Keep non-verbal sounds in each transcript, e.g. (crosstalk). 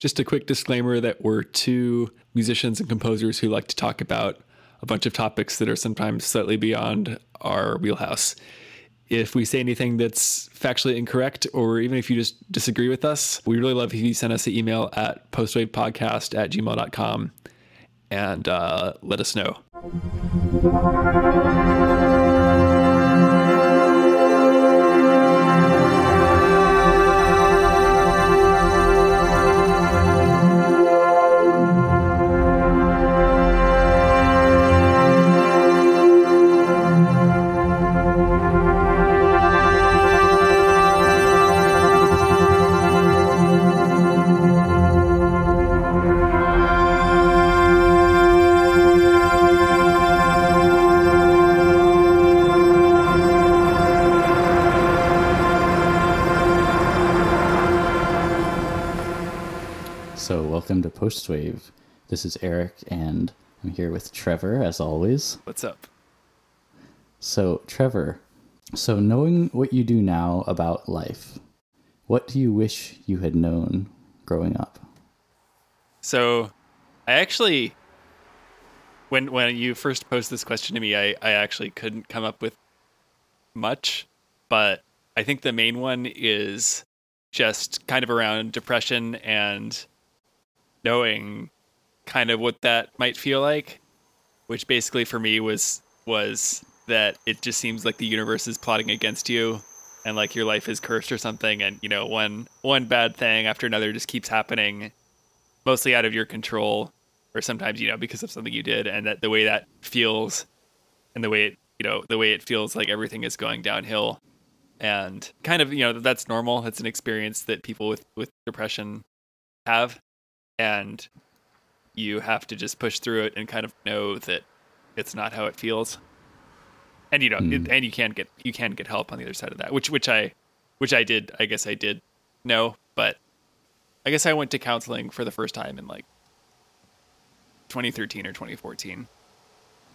Just a quick disclaimer that we're two musicians and composers who like to talk about a bunch of topics that are sometimes slightly beyond our wheelhouse. If we say anything that's factually incorrect, or even if you just disagree with us, we really love if you send us an email at postwavepodcast at gmail.com and uh, let us know. To Postwave. This is Eric, and I'm here with Trevor, as always. What's up? So, Trevor, so knowing what you do now about life, what do you wish you had known growing up? So, I actually, when when you first posed this question to me, I, I actually couldn't come up with much, but I think the main one is just kind of around depression and knowing kind of what that might feel like, which basically for me was was that it just seems like the universe is plotting against you and like your life is cursed or something and you know one one bad thing after another just keeps happening mostly out of your control or sometimes you know because of something you did and that the way that feels and the way it you know the way it feels like everything is going downhill and kind of you know that's normal. It's an experience that people with with depression have and you have to just push through it and kind of know that it's not how it feels and you know Hmm. it, and you can get you can get help on the other side of that which which i which i did i guess i did know but i guess i went to counseling for the first time in like 2013 or 2014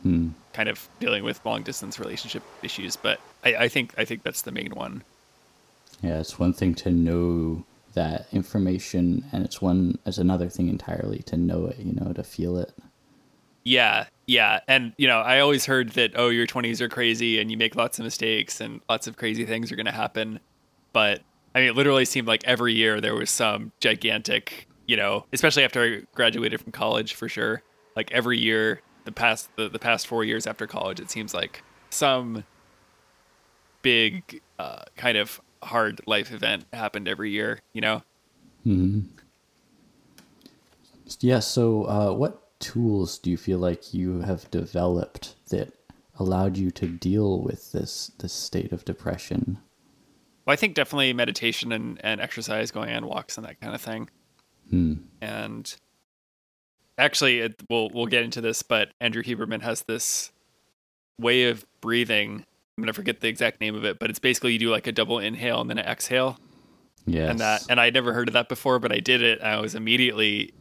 Hmm. kind of dealing with long distance relationship issues but I, I think i think that's the main one Yeah, it's one thing to know that information, and it's one it's another thing entirely to know it. You know, to feel it. Yeah, yeah. And, you know, I always heard that, oh, your 20s are crazy and you make lots of mistakes and lots of crazy things are going to happen. But, I mean, it literally seemed like every year there was some gigantic, you know, especially after I graduated from college for sure. Like every year, the past the, the past four years after college, it seems like some big uh, kind of hard life event happened every year, you know? hmm Yeah. So, uh, what tools do you feel like you have developed that allowed you to deal with this this state of depression? Well, I think definitely meditation and, and exercise, going on walks and that kind of thing. Hmm. and actually it, we'll we'll get into this but andrew huberman has this way of breathing i'm gonna forget the exact name of it but it's basically you do like a double inhale and then an exhale. Yes. and that and i'd never heard of that before but i did it. And i was immediately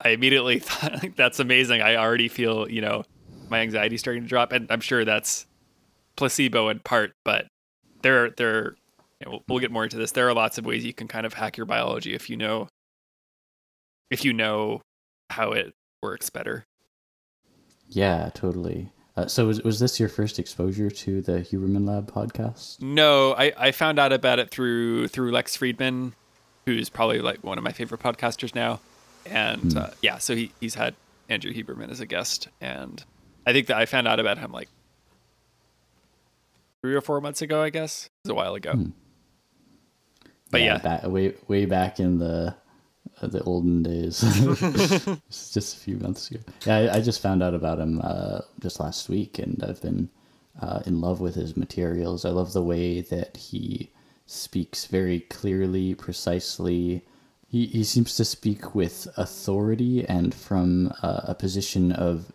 i immediately (laughs) thought like, that's amazing. I already feel you know my anxiety starting to drop and i'm sure that's placebo in part but there there you know, we'll, we'll get more into this. There are lots of ways you can kind of hack your biology if you know if you know how it works better. Yeah, totally. Uh, so, was was this your first exposure to the Huberman Lab podcast? No, I, I found out about it through through Lex Fridman, who's probably like one of my favorite podcasters now. And Hmm. uh, yeah, so he, he's had Andrew Huberman as a guest, and I think that I found out about him like three or four months ago. I guess it was a while ago. Hmm. But yeah, back, way way back in the the olden days, (laughs) just a few months ago. Yeah, I, I just found out about him uh, just last week, and I've been uh, in love with his materials. I love the way that he speaks very clearly, precisely. He he seems to speak with authority and from uh, a position of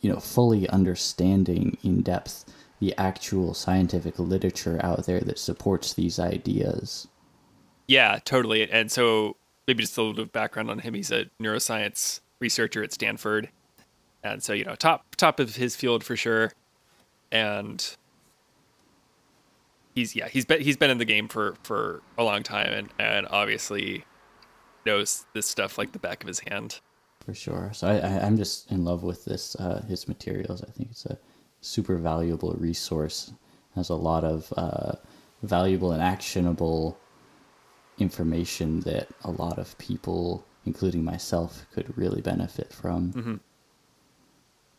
you know fully understanding in depth the actual scientific literature out there that supports these ideas. Yeah, totally. And so maybe just a little bit of background on him. He's a neuroscience researcher at Stanford. And so, you know, top top of his field for sure. And he's yeah, he's been he's been in the game for for a long time and and obviously knows this stuff like the back of his hand. For sure. So I, I I'm just in love with this uh, his materials. I think it's a super valuable resource. Has a lot of uh, valuable and actionable information that a lot of people, including myself, could really benefit from. Mm-hmm.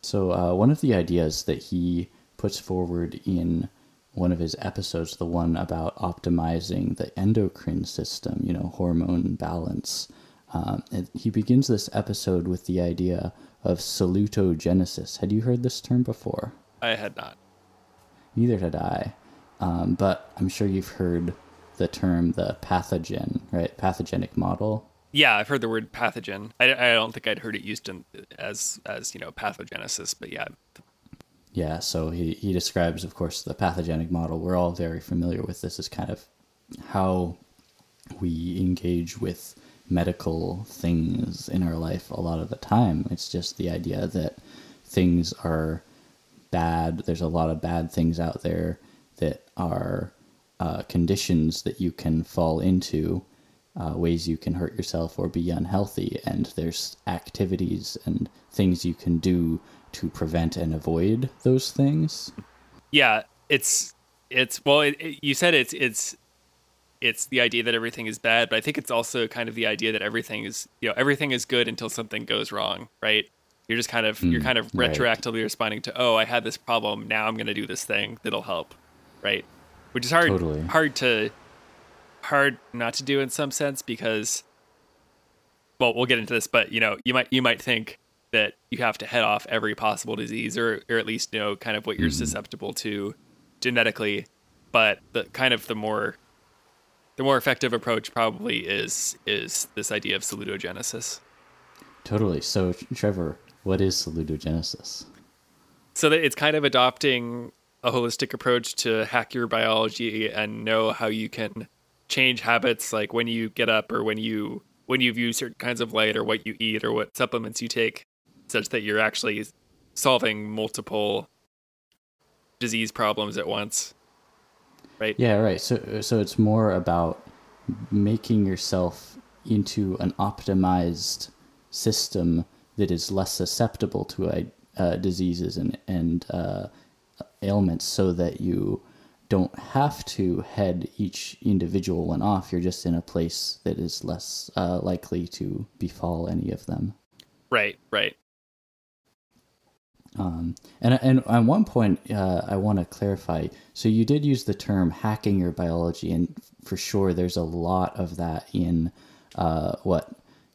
So, uh, one of the ideas that he puts forward in one of his episodes, the one about optimizing the endocrine system, you know, hormone balance, um, he begins this episode with the idea of salutogenesis. Had you heard this term before? I had not. Neither had I. Um, but I'm sure you've heard the term the pathogen, right? Pathogenic model. Yeah, I've heard the word pathogen. I, I don't think I'd heard it used in, as as you know pathogenesis, but yeah. Yeah, so he, he describes, of course, the pathogenic model. We're all very familiar with this Is kind of how we engage with medical things in our life a lot of the time. It's just the idea that things are bad. There's a lot of bad things out there that are uh, conditions that you can fall into, uh, ways you can hurt yourself or be unhealthy, and there's activities and things you can do to prevent and avoid those things. Yeah, it's it's well, it, it, you said it's it's it's the idea that everything is bad, but I think it's also kind of the idea that everything is you know everything is good until something goes wrong, right? You're just kind of mm, you're kind of retroactively right. responding to oh I had this problem now I'm going to do this thing that'll help, right? Which is hard totally. hard to hard not to do in some sense because well we'll get into this but you know you might you might think that you have to head off every possible disease or or at least know kind of what you're mm susceptible to genetically but the kind of the more the more effective approach probably is is this idea of salutogenesis. Totally. So, Trevor, what is salutogenesis? So that it's kind of adopting a holistic approach to hack your biology and know how you can change habits, like when you get up or when you when you view certain kinds of light or what you eat or what supplements you take, such that you're actually solving multiple disease problems at once right? Yeah, right. So so it's more about making yourself into an optimized system that is less susceptible to uh, diseases and and uh, ailments, so that you don't have to head each individual one off. You're just in a place that is less uh, likely to befall any of them. Right. Right. Um, and and at one point, uh, I want to clarify. So you did use the term hacking your biology, and for sure, there's a lot of that in uh, what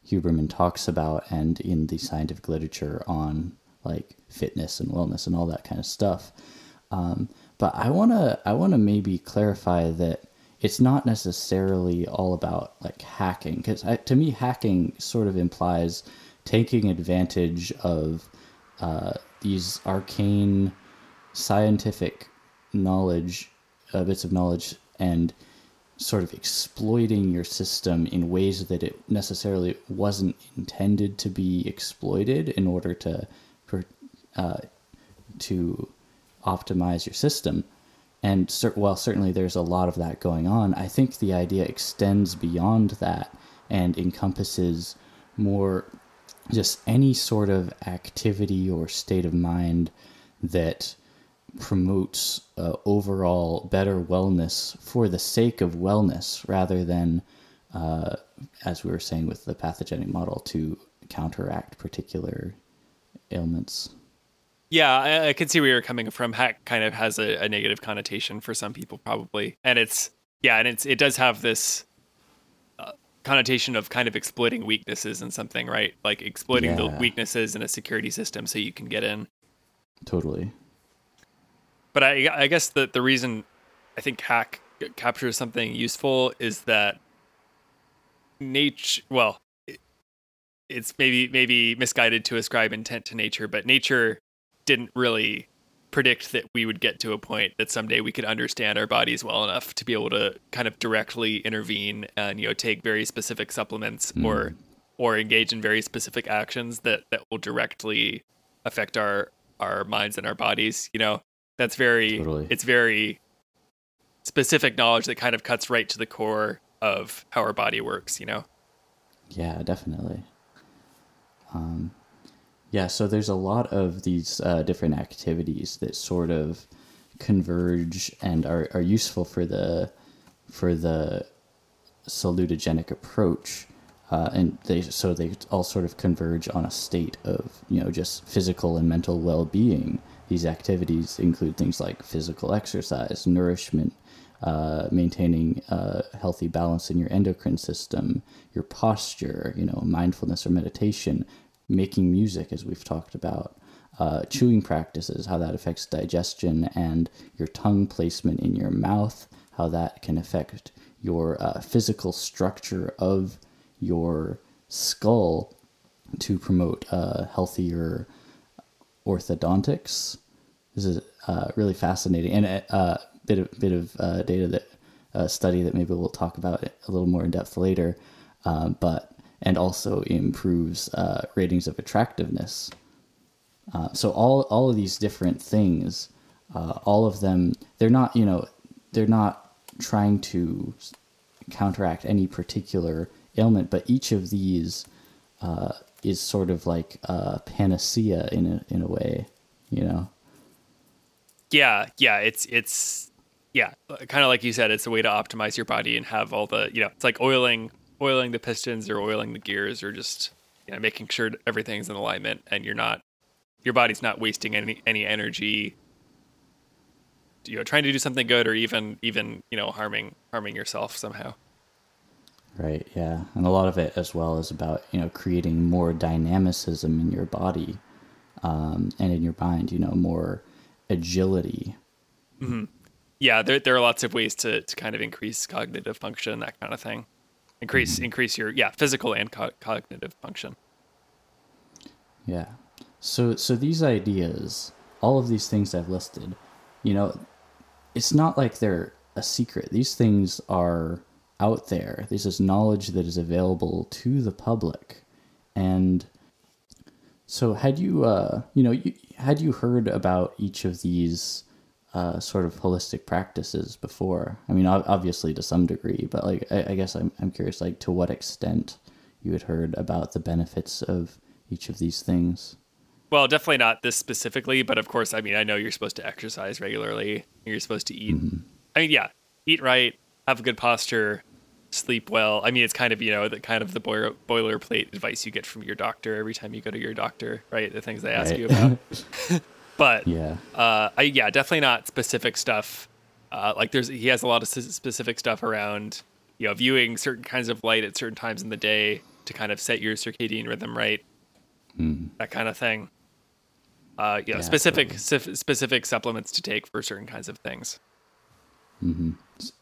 Huberman talks about, and in the scientific literature on like fitness and wellness and all that kind of stuff. Um, but I wanna I wanna maybe clarify that it's not necessarily all about like hacking, because to me, hacking sort of implies taking advantage of uh, these arcane scientific knowledge, uh, bits of knowledge, and sort of exploiting your system in ways that it necessarily wasn't intended to be exploited in order to uh, to optimize your system. And cer- while certainly there's a lot of that going on, I think the idea extends beyond that and encompasses more just any sort of activity or state of mind that promotes uh, overall better wellness for the sake of wellness rather than, uh, as we were saying with the pathogenic model, to counteract particular ailments. Yeah, I, I can see where you're coming from. Hack kind of has a, a negative connotation for some people, probably, and it's yeah, and it's it does have this uh, connotation of kind of exploiting weaknesses in something, right? Like exploiting yeah. the weaknesses in a security system so you can get in. Totally. But I, I guess that the reason I think hack captures something useful is that nature. Well, it, it's maybe maybe misguided to ascribe intent to nature, but nature didn't really predict that we would get to a point that someday we could understand our bodies well enough to be able to kind of directly intervene and you know take very specific supplements mm. or or engage in very specific actions that that will directly affect our our minds and our bodies you know that's very totally. it's very specific knowledge that kind of cuts right to the core of how our body works you know Yeah, definitely. Um, yeah, so there's a lot of these uh, different activities that sort of converge and are, are useful for the for the salutogenic approach. Uh, and they so they all sort of converge on a state of you know just physical and mental well-being. These activities include things like physical exercise, nourishment, uh, maintaining a healthy balance in your endocrine system, your posture, you know, mindfulness or meditation, making music, as we've talked about, uh, chewing practices, how that affects digestion, and your tongue placement in your mouth, how that can affect your uh, physical structure of your skull to promote uh, healthier orthodontics. This is uh, really fascinating and a uh, bit of bit of uh, data that a study that maybe we'll talk about a little more in depth later. Uh, but and also improves uh, ratings of attractiveness. Uh, so all all of these different things, uh, all of them, they're not you know they're not trying to counteract any particular ailment, but each of these uh, is sort of like a panacea in a in a way, you know. Yeah, yeah, it's it's yeah, kind of like you said, it's a way to optimize your body and have all the you know, it's like oiling oiling the pistons or oiling the gears or just you know making sure everything's in alignment and you're not your body's not wasting any any energy you know trying to do something good or even even you know harming harming yourself somehow. Right yeah. And a lot of it as well is about you know creating more dynamicism in your body um, and in your mind you know more agility. Mm-hmm. yeah there, there are lots of ways to, to kind of increase cognitive function that kind of thing increase increase your yeah physical and co- cognitive function. Yeah. So so these ideas all of these things i've listed you know it's not like they're a secret. These things are out there. This is knowledge that is available to the public. And so had you uh you know you, had you heard about each of these uh, sort of holistic practices before. I mean, obviously to some degree, but like I, I, guess I'm I'm curious, like to what extent you had heard about the benefits of each of these things. Well, definitely not this specifically, but of course, I mean, I know you're supposed to exercise regularly. You're supposed to eat. Mm-hmm. I mean, yeah, eat right, have a good posture, sleep well. I mean, it's kind of you know the kind of the boiler, boilerplate advice you get from your doctor every time you go to your doctor, right? The things they ask right. you about. (laughs) But yeah, uh, I, yeah, definitely not specific stuff. Uh, like there's he has a lot of specific stuff around you know viewing certain kinds of light at certain times in the day to kind of set your circadian rhythm right, mm. that kind of thing. Uh, you know, yeah, specific specific supplements to take for certain kinds of things. Mm-hmm.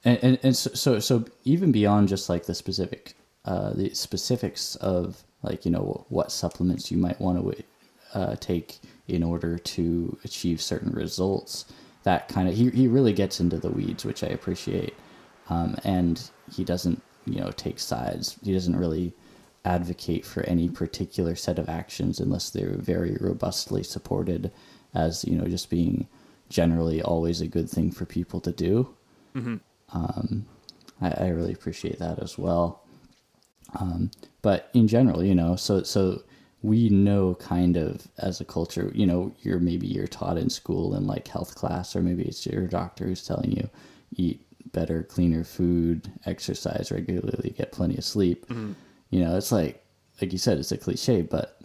And, and, and so, so so even beyond just like the specific uh, the specifics of like you know what supplements you might want to uh, take in order to achieve certain results. That kind of he he really gets into the weeds, which I appreciate, um, and he doesn't you know take sides. He doesn't really advocate for any particular set of actions unless they're very robustly supported as you know just being generally always a good thing for people to do. Mm-hmm. Um, I, I, really appreciate that as well. Um, but in general, you know, so so we know kind of as a culture, you know, you're maybe you're taught in school in like health class, or maybe it's your doctor who's telling you eat better, cleaner food, exercise regularly, get plenty of sleep. Mm-hmm. You know, it's like like you said, it's a cliche, but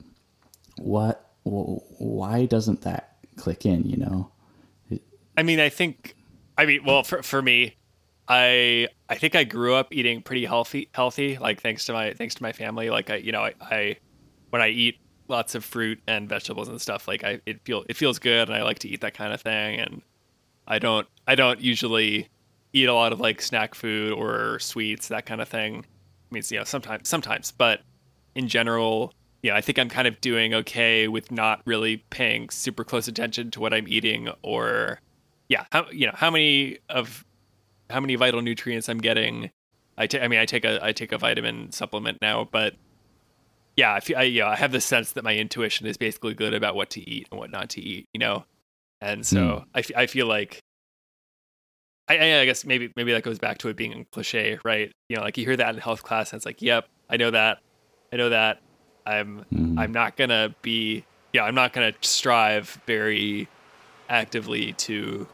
what? Why doesn't that click in? You know. I mean, I think. I mean, well, for for me, I I think I grew up eating pretty healthy healthy like thanks to my thanks to my family like I you know I, I when I eat lots of fruit and vegetables and stuff, like I it feel it feels good, and I like to eat that kind of thing. And I don't I don't usually eat a lot of like snack food or sweets that kind of thing. I mean, you know, sometimes sometimes, but in general, yeah, I think I'm kind of doing okay with not really paying super close attention to what I'm eating or yeah, how you know how many of how many vital nutrients I'm getting. I I mean I take a I take a vitamin supplement now, but yeah, I feel, I, yeah, I have the sense that my intuition is basically good about what to eat and what not to eat, you know, and so mm. I, f- I feel like I, I guess maybe maybe that goes back to it being a cliche, right? You know, like you hear that in health class, and it's like, yep, I know that. I know that. I'm mm. I'm not gonna be yeah I'm not gonna strive very actively to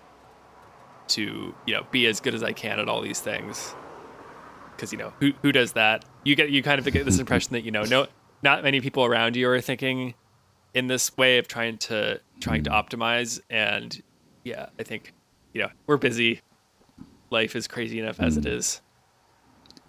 to you know be as good as I can at all these things because you know who who does that you get you kind of get this (laughs) impression that you know no not many people around you are thinking in this way of trying to trying to optimize. And yeah I think you know we're busy. Life is crazy enough as it mm. is.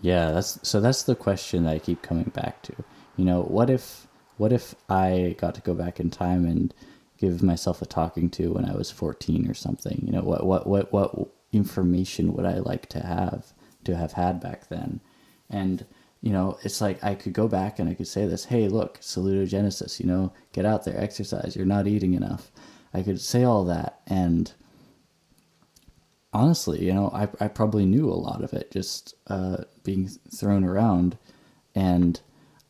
Yeah that's so that's the question that I keep coming back to. You know what if what if i got to go back in time and give myself a talking to when i was 14 or something? You know what what what what information would i like to have to have had back then? And you know it's like i could go back and i could say this hey look salutogenesis you know get out there exercise you're not eating enough i could say all that and honestly you know i, I probably knew a lot of it just uh, being thrown around and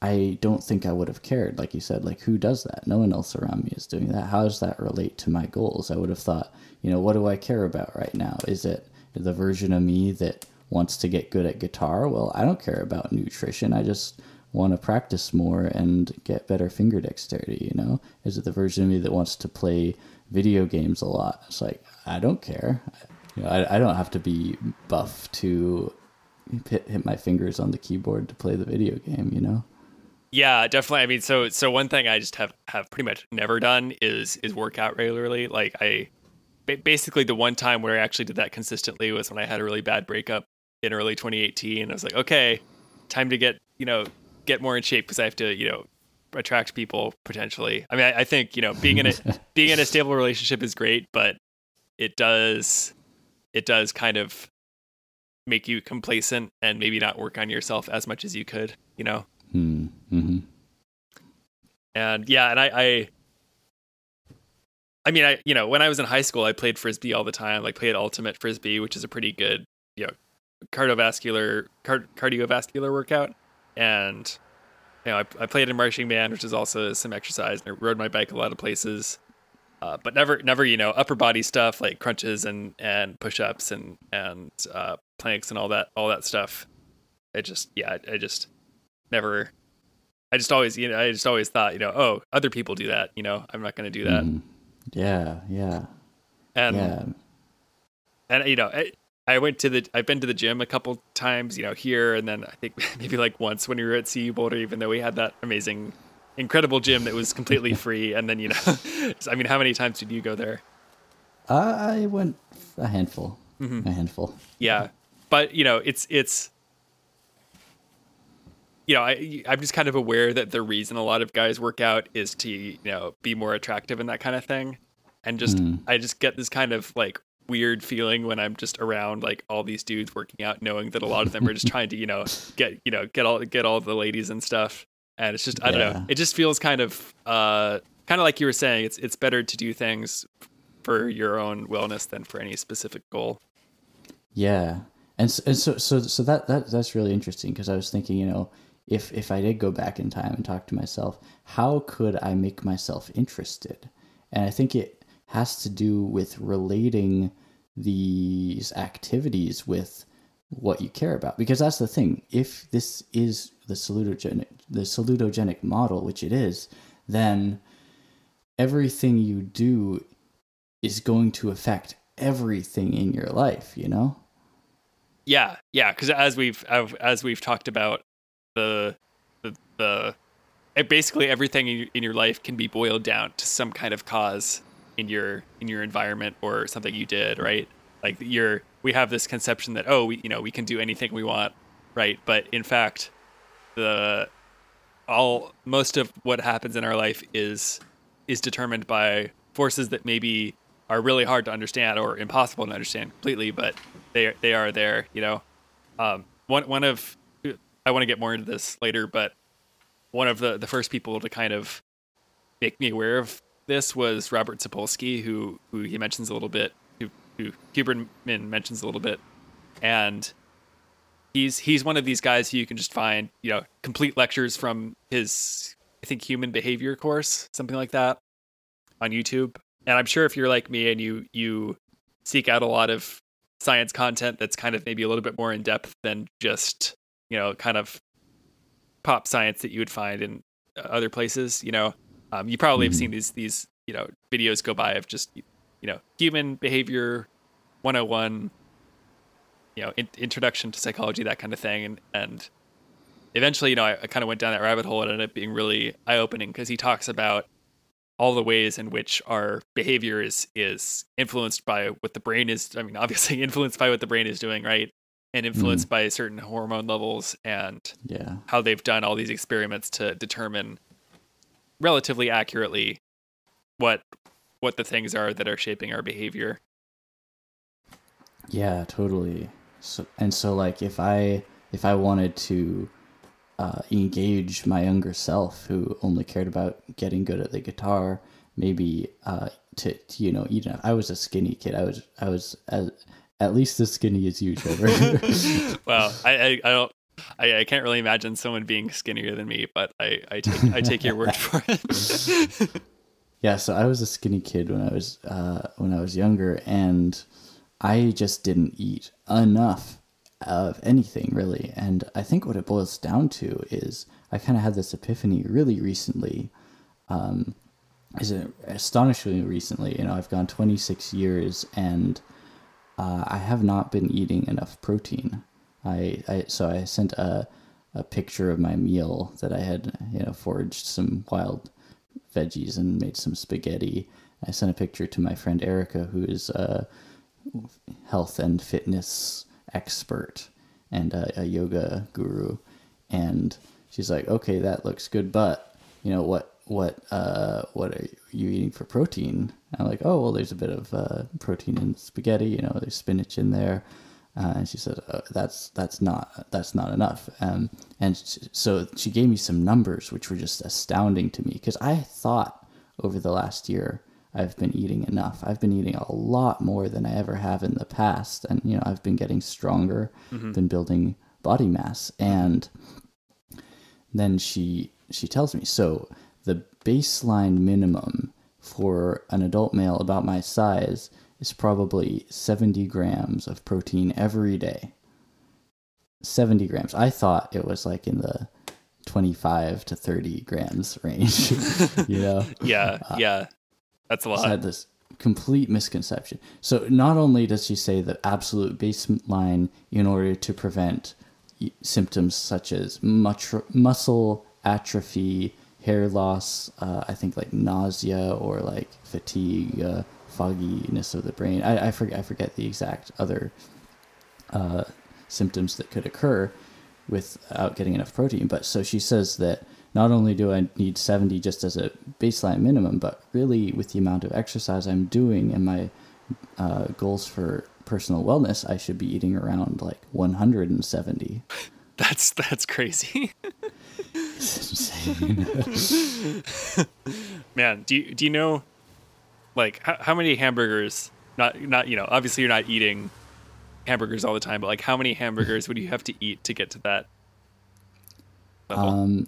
I don't think I would have cared. Like you said, like who does that? No one else around me is doing that. How does that relate to my goals? I would have thought, you know, what do I care about right now? Is it the version of me that wants to get good at guitar? Well, I don't care about nutrition. I just want to practice more and get better finger dexterity, you know? Is it the version of me that wants to play video games a lot? It's like, I don't care. You know, I, I don't have to be buff to hit, hit my fingers on the keyboard to play the video game, you know? Yeah, definitely. I mean, so so one thing I just have have pretty much never done is is work out regularly. Like I basically the one time where I actually did that consistently was when I had a really bad breakup in early 2018. I was like, okay, time to get you know get more in shape because I have to you know attract people potentially. I mean, I, I think you know being in a (laughs) being in a stable relationship is great, but it does it does kind of make you complacent and maybe not work on yourself as much as you could. You know. Hmm. Mm-hmm. And yeah, and I, I, I mean, I you know when I was in high school, I played frisbee all the time. Like played ultimate frisbee, which is a pretty good you know cardiovascular card, cardiovascular workout. And you know, I, I played in marching band, which is also some exercise. And I rode my bike a lot of places. Uh, but never, never, you know, upper body stuff like crunches and and push ups and and uh, planks and all that, all that stuff. It just, yeah, I just never I just always, you know, I just always thought, you know, oh, other people do that. You know, I'm not going to do that. Mm. Yeah, yeah, and yeah. and you know, I, I went to the, I've been to the gym a couple times, you know, here and then I think (laughs) maybe like once when we were at CU Boulder, even though we had that amazing, incredible gym that was completely (laughs) free. And then you know, (laughs) I mean, how many times did you go there? I went a handful, mm-hmm. a handful. Yeah, but you know, it's it's you know, I, I'm just kind of aware that the reason a lot of guys work out is to, you know, be more attractive and that kind of thing. And just, mm. I just get this kind of like weird feeling when I'm just around like all these dudes working out, knowing that a lot of them are just (laughs) trying to, you know, get, you know, get all, get all the ladies and stuff. And it's just, I don't know, it just feels kind of, uh, kind of like you were saying, it's, it's better to do things for your own wellness than for any specific goal. Yeah. And so, and so, so, so that, that, that's really interesting because I was thinking, you know, if if I did go back in time and talk to myself, how could I make myself interested? And I think it has to do with relating these activities with what you care about. Because that's the thing if this is the salutogenic the salutogenic model which it is then everything you do is going to affect everything in your life you know? Yeah yeah because as we've as we've talked about the the, the basically everything in your life can be boiled down to some kind of cause in your in your environment or something you did right? Like you're we have this conception that oh we you know we can do anything we want right? But in fact the all most of what happens in our life is is determined by forces that maybe are really hard to understand or impossible to understand completely but they they are there you know? Um, one one of I want to get more into this later, but one of the the first people to kind of make me aware of this was Robert Sapolsky, who who he mentions a little bit, who, who Huberman mentions a little bit, and he's he's one of these guys who you can just find, you know, complete lectures from his I think human behavior course, something like that, on YouTube. And I'm sure if you're like me and you you seek out a lot of science content that's kind of maybe a little bit more in depth than just you know, kind of pop science that you would find in other places. You know, um, you probably mm-hmm. have seen these these you know videos go by of just you know human behavior 101 you know in, introduction to psychology that kind of thing and and eventually you know i, I kind of went down that rabbit hole and ended up being really eye-opening because he talks about all the ways in which our behavior is is influenced by what the brain is i mean obviously (laughs) influenced by what the brain is doing right and influenced mm. by certain hormone levels and yeah how they've done all these experiments to determine relatively accurately what what the things are that are shaping our behavior. Yeah totally. So and so like if i if i wanted to uh, engage my younger self who only cared about getting good at the guitar maybe uh, to, to, you know eat enough i was a skinny kid. I was i was as, at least as skinny as you trevor. (laughs) Well I, I, I don't I, I, can't really imagine someone being skinnier than me, but I, I take I (laughs) take your word for it. (laughs) yeah, so I was a skinny kid when I was uh, when I was younger, and I just didn't eat enough of anything really. And I think what it boils down to is I kind of had this epiphany really recently. Um, is it astonishingly recently? You know, I've gone 26 years and uh, I have not been eating enough protein. I, I so I sent a a picture of my meal that I had you know foraged some wild veggies and made some spaghetti. I sent a picture to my friend Erica, who is a health and fitness expert and a, a yoga guru, and she's like, "Okay, that looks good, but you know what? What uh, what are you eating for protein?" I'm like, "Oh, well, there's a bit of uh, protein in spaghetti. You know, there's spinach in there." Uh, and she said, uh, "That's that's not that's not enough." Um, and so she gave me some numbers, which were just astounding to me because I thought over the last year I've been eating enough. I've been eating a lot more than I ever have in the past, and you know I've been getting stronger, mm-hmm. been building body mass, and then she she tells me so the baseline minimum for an adult male about my size is probably 70 grams of protein every day. 70 grams. I thought it was like in the 25 to 30 grams range, (laughs) you know? Yeah, uh, yeah. That's a lot. I had this complete misconception. So not only does she say the absolute baseline in order to prevent symptoms such as muscle atrophy, hair loss, uh, I think like nausea or like fatigue, uh, fogginess of the brain. I, I forget I forget the exact other uh, symptoms that could occur without getting enough protein. But so she says that not only do I need 70 just as a baseline minimum, but really with the amount of exercise I'm doing and my uh, goals for personal wellness, I should be eating around like 170. (laughs) That's that's crazy. (laughs) (laughs) Man, do you do you know like how, how many hamburgers not not you know obviously you're not eating hamburgers all the time but like how many hamburgers would you have to eat to get to that level? um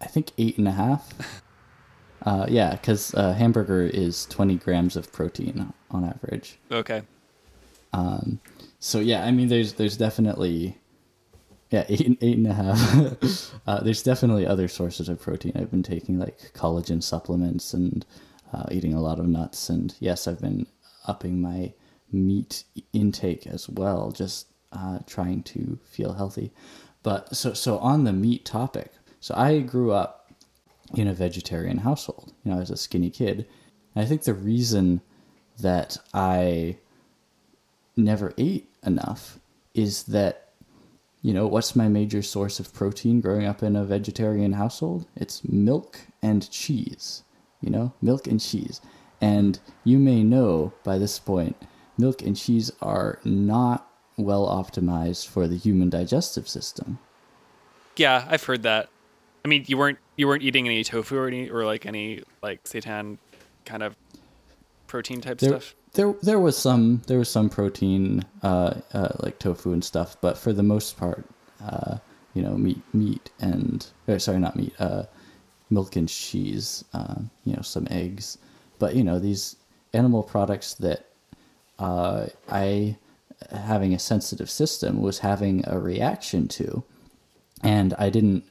i think eight and a half. (laughs) Uh yeah because a hamburger is 20 grams of protein on average. Okay. Um so yeah i mean there's there's definitely yeah eight, eight and a half (laughs) uh, there's definitely other sources of protein i've been taking like collagen supplements and uh, eating a lot of nuts, and yes, I've been upping my meat intake as well, just uh, trying to feel healthy. But so so on the meat topic, so I grew up in a vegetarian household. You know, I was a skinny kid. And I think the reason that I never ate enough is that you know what's my major source of protein growing up in a vegetarian household it's milk and cheese you know, milk and cheese. And you may know by this point, milk and cheese are not well optimized for the human digestive system. Yeah, I've heard that. I mean, you weren't you weren't eating any tofu or any or like any like seitan kind of protein type there, stuff. There there was some there was some protein uh, uh, like tofu and stuff, but for the most part, uh, you know, meat meat and or sorry, not meat. Uh, milk and cheese, uh, you know, some eggs, but you know these animal products that uh, I, having a sensitive system, was having a reaction to, and I didn't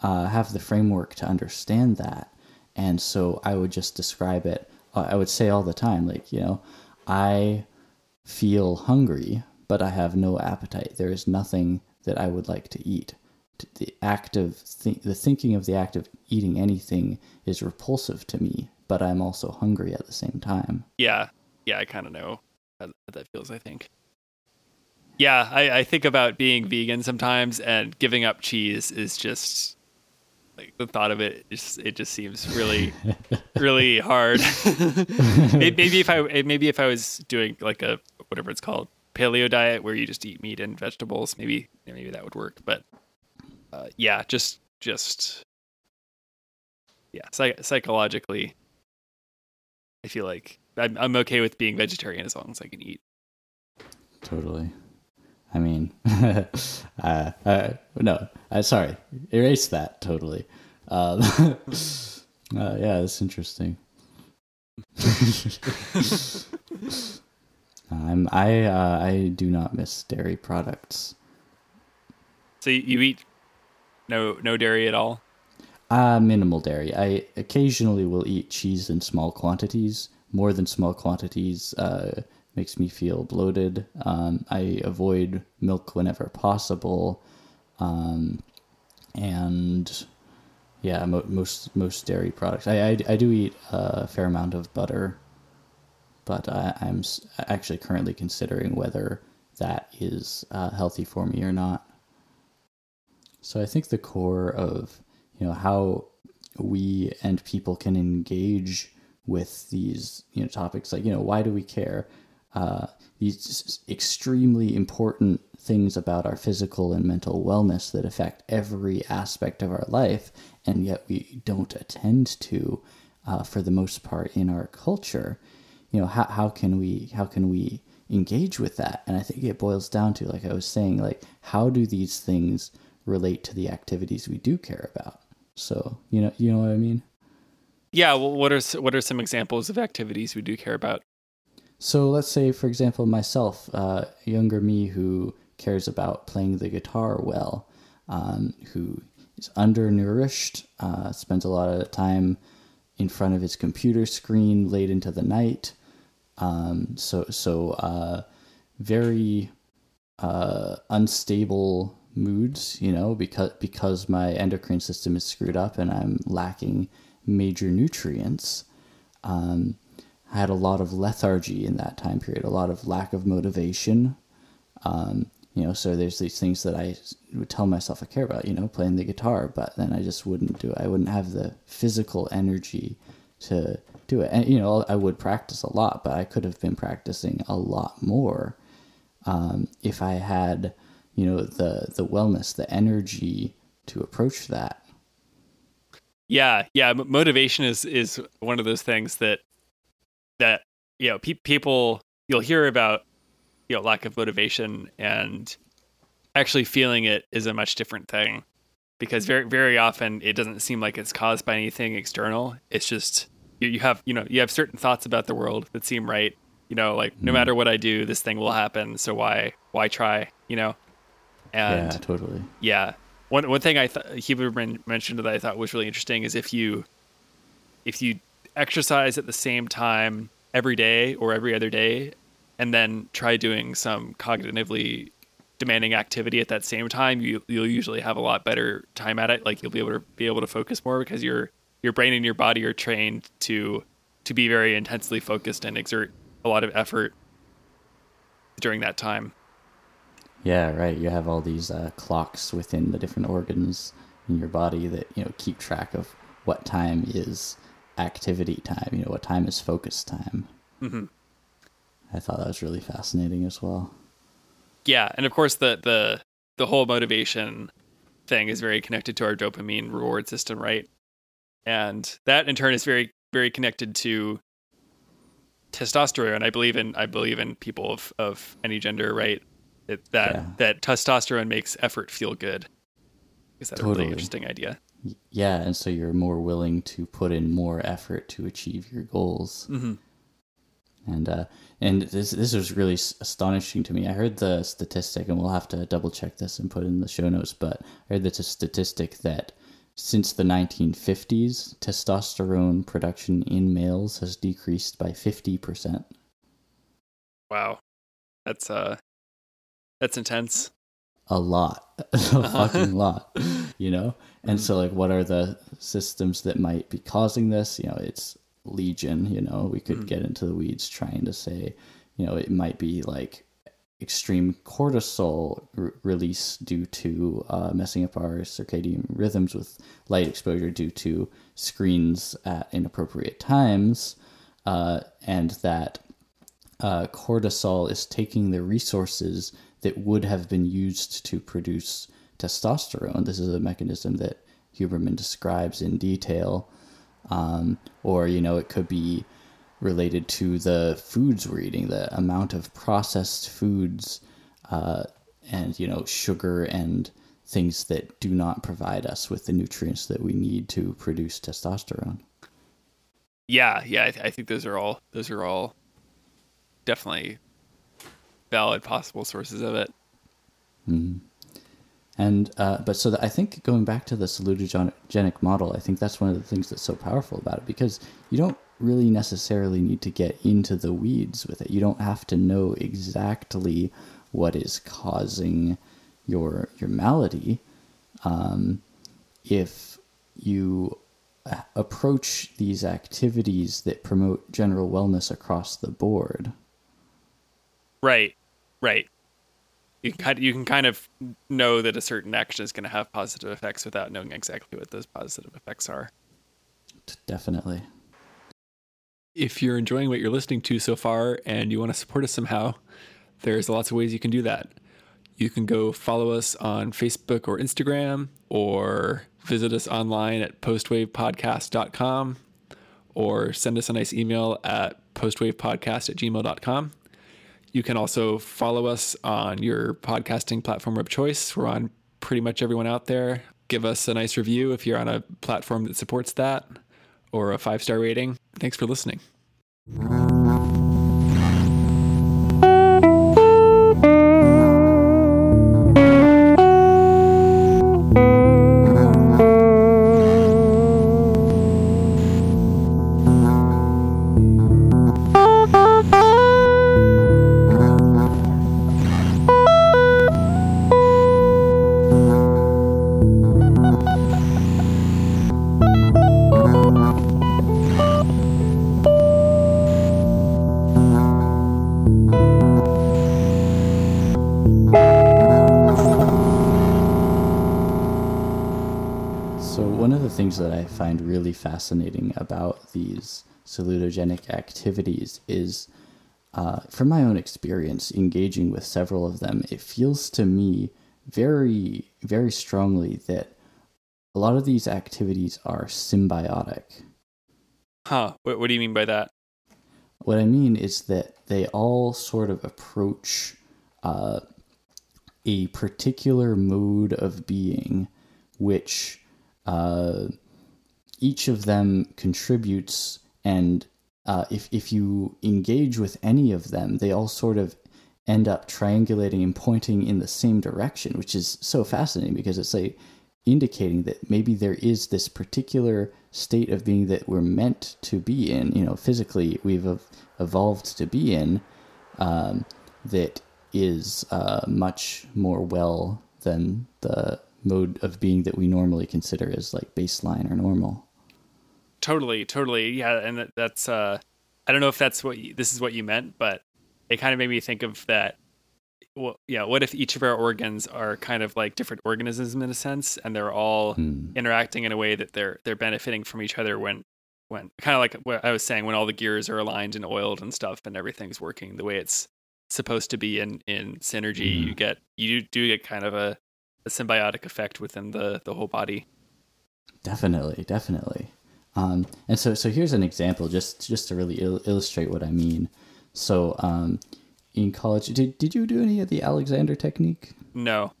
have the framework to understand that. And so I would just describe it. I would say all the time, like, you know, I feel hungry, but I have no appetite. There is nothing that I would like to eat. The act of th- the thinking of the act of eating anything is repulsive to me, but I'm also hungry at the same time. Yeah, yeah, I kind of know how that feels. I think. Yeah, I, I think about being vegan sometimes, and giving up cheese is just like the thought of it just it just seems really (laughs) really hard. (laughs) Maybe if i maybe if i was doing like a whatever it's called paleo diet where you just eat meat and vegetables maybe maybe that would work but uh, yeah just just yeah psych- psychologically i feel like I'm, I'm okay with being vegetarian as long as i can eat. Totally I mean, (laughs) uh, uh, no, uh, sorry, erase that totally. Um, (laughs) uh, yeah, that's interesting. (laughs) I'm I uh, I do not miss dairy products. So you eat no no dairy at all? Uh minimal dairy. I occasionally will eat cheese in small quantities. More than small quantities uh, makes me feel bloated. Um, I avoid milk whenever possible, um, and yeah, mo- most most dairy products. I, I, I do eat a fair amount of butter, but I, am actually currently considering whether that is uh, healthy for me or not. So I think the core of you know how we and people can engage with these you know topics like you know why do we care uh, these extremely important things about our physical and mental wellness that affect every aspect of our life, and yet we don't attend to uh, for the most part in our culture. You know, how, how can we how can we engage with that? And I think it boils down to, like I was saying, like how do these things relate to the activities we do care about? So you know, you know what I mean? Yeah. Well, what are what are some examples of activities we do care about? So let's say, for example, myself, uh, younger me who cares about playing the guitar well, um, who is undernourished, uh, spends a lot of time in front of his computer screen late into the night. Um, so so uh, very uh, unstable moods, you know, because because my endocrine system is screwed up and I'm lacking major nutrients. Um, had a lot of lethargy in that time period, a lot of lack of motivation. Um, you know, so there's these things that I would tell myself I care about, you know, playing the guitar, but then I just wouldn't do it. I wouldn't have the physical energy to do it. And, you know, I would practice a lot, but I could have been practicing a lot more um, if I had, you know, the, the wellness, the energy to approach that. Yeah. Yeah. Motivation is, is one of those things that that you know pe- people you'll hear about you know lack of motivation and actually feeling it is a much different thing because very very often it doesn't seem like it's caused by anything external. It's just you, you have you know you have certain thoughts about the world that seem right you know like no mm-hmm. matter what i do this thing will happen so why why try you know? And yeah totally. yeah one one thing i thought Huberman mentioned that i thought was really interesting is if you if you exercise at the same time every day or every other day and then try doing some cognitively demanding activity at that same time you you'll usually have a lot better time at it. Like you'll be able to be able to focus more because your your brain and your body are trained to to be very intensely focused and exert a lot of effort during that time. Yeah right. You have all these uh, clocks within the different organs in your body that you know keep track of what time is activity time, you know, what time is focus time. Mm-hmm. I thought that was really fascinating as well. Yeah, and of course the the the whole motivation thing is very connected to our dopamine reward system, right? And that in turn is very very connected to testosterone. I believe in I believe in people of of any gender, right? It, that yeah. that testosterone makes effort feel good. Is that totally. a really interesting idea? Yeah, and so you're more willing to put in more effort to achieve your goals. Mm-hmm. And uh, and this this was really astonishing to me. I heard the statistic, and we'll have to double check this and put in the show notes. But I heard the statistic that since the 1950s, testosterone production in males has decreased by 50%. Wow. That's uh that's intense. A lot. (laughs) a fucking lot. (laughs) You know? And so like what are the systems that might be causing this? You know, it's legion, you know. We could get into the weeds trying to say, you know, it might be like extreme cortisol r- release due to uh, messing up our circadian rhythms with light exposure due to screens at inappropriate times, uh, and that uh, cortisol is taking the resources that would have been used to produce testosterone. This is a mechanism that Huberman describes in detail. Um, or, you know, it could be related to the foods we're eating, the amount of processed foods uh, and, you know, sugar and things that do not provide us with the nutrients that we need to produce testosterone. Yeah, yeah, I, th- I think those are all those are all definitely valid possible sources of it. And uh, but so that I think going back to the salutogenic model, I think that's one of the things that's so powerful about it because you don't really necessarily need to get into the weeds with it. You don't have to know exactly what is causing your your malady. Um, if you approach these activities that promote general wellness across the board, Right, right. You can kind of, you can kind of know that a certain action is going to have positive effects without knowing exactly what those positive effects are. definitely. If you're enjoying what you're listening to so far and you want to support us somehow, there's lots of ways you can do that. You can go follow us on Facebook or Instagram, or visit us online at postwavepodcast.com, or send us a nice email at postwavepodcast at gmail.com. You can also follow us on your podcasting platform of choice. We're on pretty much everyone out there. Give us a nice review if you're on a platform that supports that, or a five star rating. Thanks for listening. Fascinating about these salutogenic activities is, uh, from my own experience engaging with several of them, it feels to me very, very strongly that a lot of these activities are symbiotic. Huh. What, what do you mean by that? What I mean is that they all sort of approach uh, a particular mode of being, which uh, each of them contributes, and uh, if if you engage with any of them, they all sort of end up triangulating and pointing in the same direction, which is so fascinating because it's like indicating that maybe there is this particular state of being that we're meant to be in. You know, physically we've evolved to be in um, that is uh, much more well than the mode of being that we normally consider as like baseline or normal. Totally, totally. Yeah, and that, that's uh I don't know if that's what you, this is what you meant, but it kind of made me think of that well, yeah, what if each of our organs are kind of like different organisms in a sense and they're all interacting in a way that they're they're benefiting from each other when when kind of like what I was saying when all the gears are aligned and oiled and stuff and everything's working the way it's supposed to be in in synergy, you get you do get kind of a, a symbiotic effect within the the whole body. Definitely, definitely. Um, and so, so here's an example, just just to really il- illustrate what I mean. So, um, in college, did did you do any of the Alexander technique? No.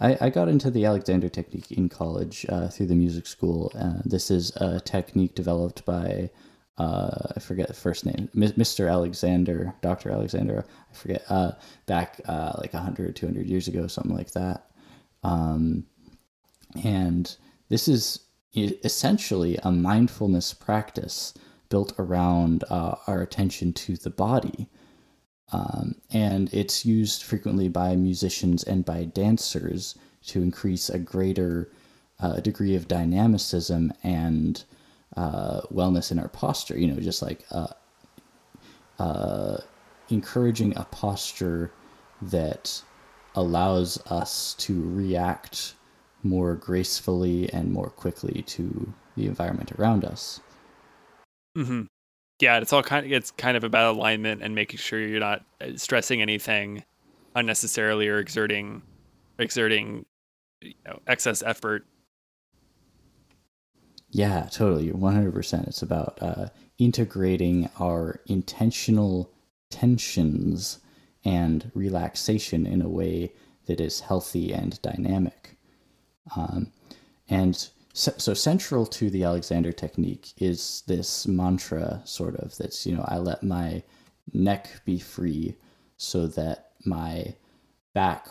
I, I got into the Alexander technique in college uh, through the music school. Uh, this is a technique developed by uh, I forget the first name, Mr. Alexander, Dr. Alexander. I forget uh, back uh, like 100, 200 years ago, something like that. Um, and this is essentially a mindfulness practice built around uh, our attention to the body. Um, and it's used frequently by musicians and by dancers to increase a greater uh, degree of dynamicism and uh, wellness in our posture. You know, just like uh, uh, encouraging a posture that allows us to react more gracefully and more quickly to the environment around us. Mm-hmm. Yeah, it's all kind of it's kind of about alignment and making sure you're not uh, stressing anything unnecessarily or exerting exerting you know excess effort. Yeah, totally. 100%. It's about uh, integrating our intentional tensions and relaxation in a way that is healthy and dynamic. Um, and so, so, central to the Alexander technique is this mantra, sort of, that's, you know, I let my neck be free so that my back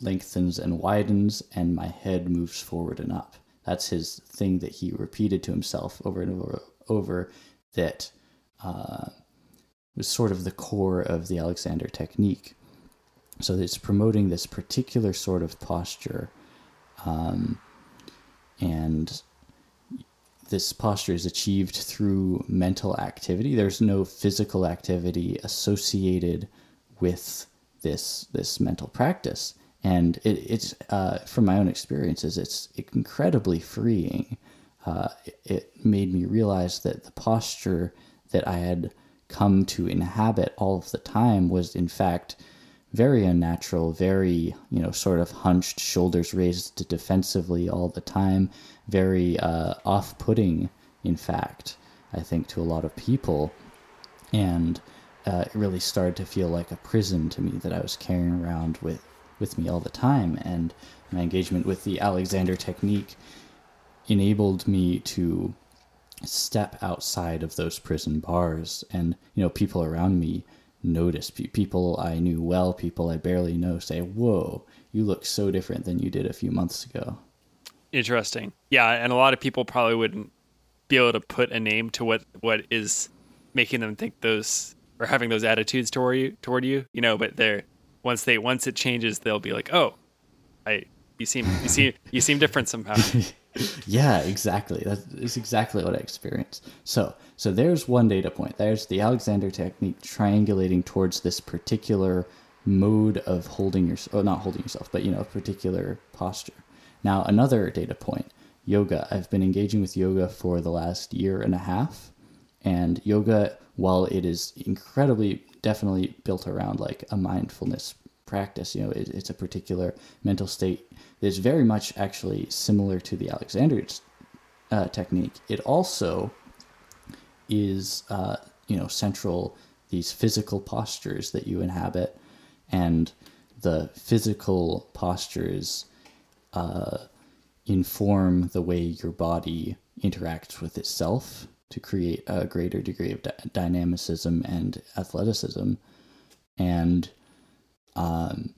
lengthens and widens and my head moves forward and up. That's his thing that he repeated to himself over and over, over that uh, was sort of the core of the Alexander technique. So it's promoting this particular sort of posture um, and this posture is achieved through mental activity. There's no physical activity associated with this this mental practice, and it, it's uh, from my own experiences, it's incredibly freeing. Uh, it, it made me realize that the posture that I had come to inhabit all of the time was, in fact, very unnatural, very, you know, sort of hunched, shoulders raised defensively all the time, very uh, off putting, in fact, I think, to a lot of people. And uh, it really started to feel like a prison to me that I was carrying around with, with me all the time. And my engagement with the Alexander technique enabled me to step outside of those prison bars and you know people around me notice people I knew well, people I barely know say, "Whoa, you look so different than you did a few months ago." Interesting. Yeah, and a lot of people probably wouldn't be able to put a name to what what is making them think those or having those attitudes toward you toward you, you know, but they're once they once it changes, they'll be like, "Oh, I you seem you seem you seem different somehow." (laughs) yeah, exactly. That's exactly what I experienced. So, so there's one data point. There's the Alexander technique triangulating towards this particular mode of holding your, oh, not holding yourself, but you know, a particular posture. Now, another data point, yoga. I've been engaging with yoga for the last year and a half, and yoga, while it is incredibly, definitely built around like a mindfulness practice, you know, it, it's a particular mental state is very much actually similar to the Alexander uh, technique. It also is, uh, you know, central these physical postures that you inhabit, and the physical postures uh, inform the way your body interacts with itself to create a greater degree of dynamicism and athleticism. And um,